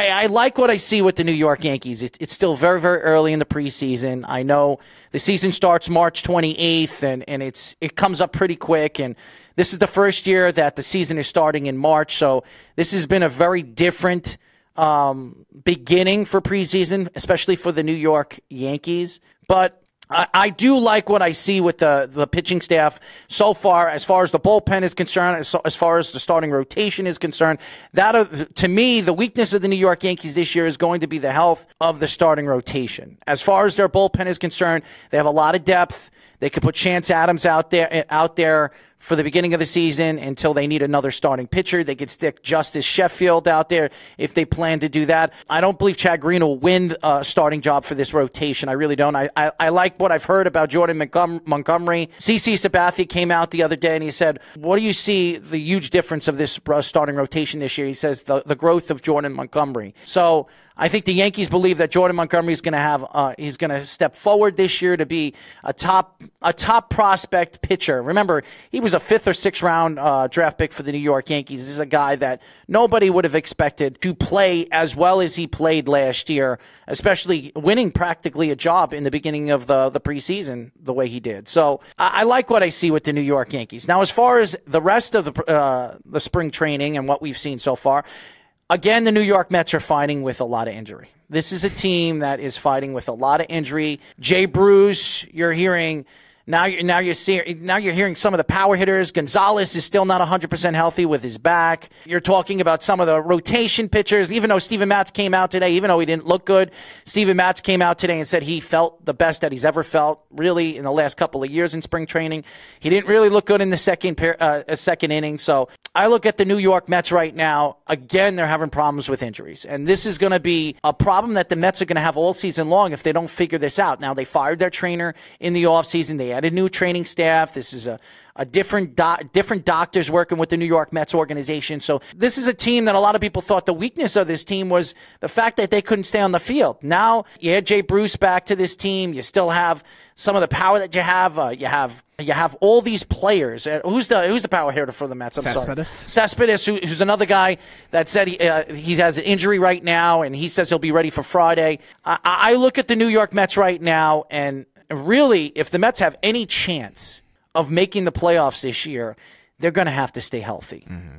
I, I, like what I see with the New York Yankees. It, it's still very, very early in the preseason. I know the season starts March 28th, and, and it's it comes up pretty quick. And this is the first year that the season is starting in March, so this has been a very different um, beginning for preseason, especially for the New York Yankees. But I, I do like what I see with the, the pitching staff so far, as far as the bullpen is concerned, as, as far as the starting rotation is concerned. That, uh, to me, the weakness of the New York Yankees this year is going to be the health of the starting rotation. As far as their bullpen is concerned, they have a lot of depth. They could put Chance Adams out there, out there for the beginning of the season until they need another starting pitcher. They could stick Justus Sheffield out there if they plan to do that. I don't believe Chad Green will win a starting job for this rotation. I really don't. I, I, I like what I've heard about Jordan Montgomery. CC Sabathia came out the other day and he said, What do you see the huge difference of this uh, starting rotation this year? He says the, the growth of Jordan Montgomery. So I think the Yankees believe that Jordan Montgomery is going to have uh, he's going to step forward this year to be a top a top prospect pitcher. Remember, he was a fifth or sixth round uh, draft pick for the New York Yankees. This is a guy that nobody would have expected to play as well as he played last year, especially winning practically a job in the beginning of the the preseason the way he did. So I, I like what I see with the New York Yankees. Now, as far as the rest of the uh, the spring training and what we've seen so far again, the New York Mets are fighting with a lot of injury. This is a team that is fighting with a lot of injury. Jay Bruce, you're hearing now you're now you're seeing now you're hearing some of the power hitters. Gonzalez is still not 100% healthy with his back. You're talking about some of the rotation pitchers. Even though Steven Matz came out today, even though he didn't look good, Steven Matz came out today and said he felt the best that he's ever felt really in the last couple of years in spring training. He didn't really look good in the second pair, uh, second inning. So I look at the New York Mets right now. Again, they're having problems with injuries. And this is going to be a problem that the Mets are going to have all season long if they don't figure this out. Now, they fired their trainer in the offseason. They added new training staff. This is a, a different different doctors working with the New York Mets organization. So this is a team that a lot of people thought the weakness of this team was the fact that they couldn't stay on the field. Now you add Jay Bruce back to this team. You still have some of the power that you have. Uh, you have you have all these players. Uh, who's the who's the power hitter for the Mets? I'm Cespedes. sorry, Cespedes, who, who's another guy that said he uh, he has an injury right now, and he says he'll be ready for Friday. I, I look at the New York Mets right now, and really, if the Mets have any chance of making the playoffs this year, they're going to have to stay healthy. Mm-hmm.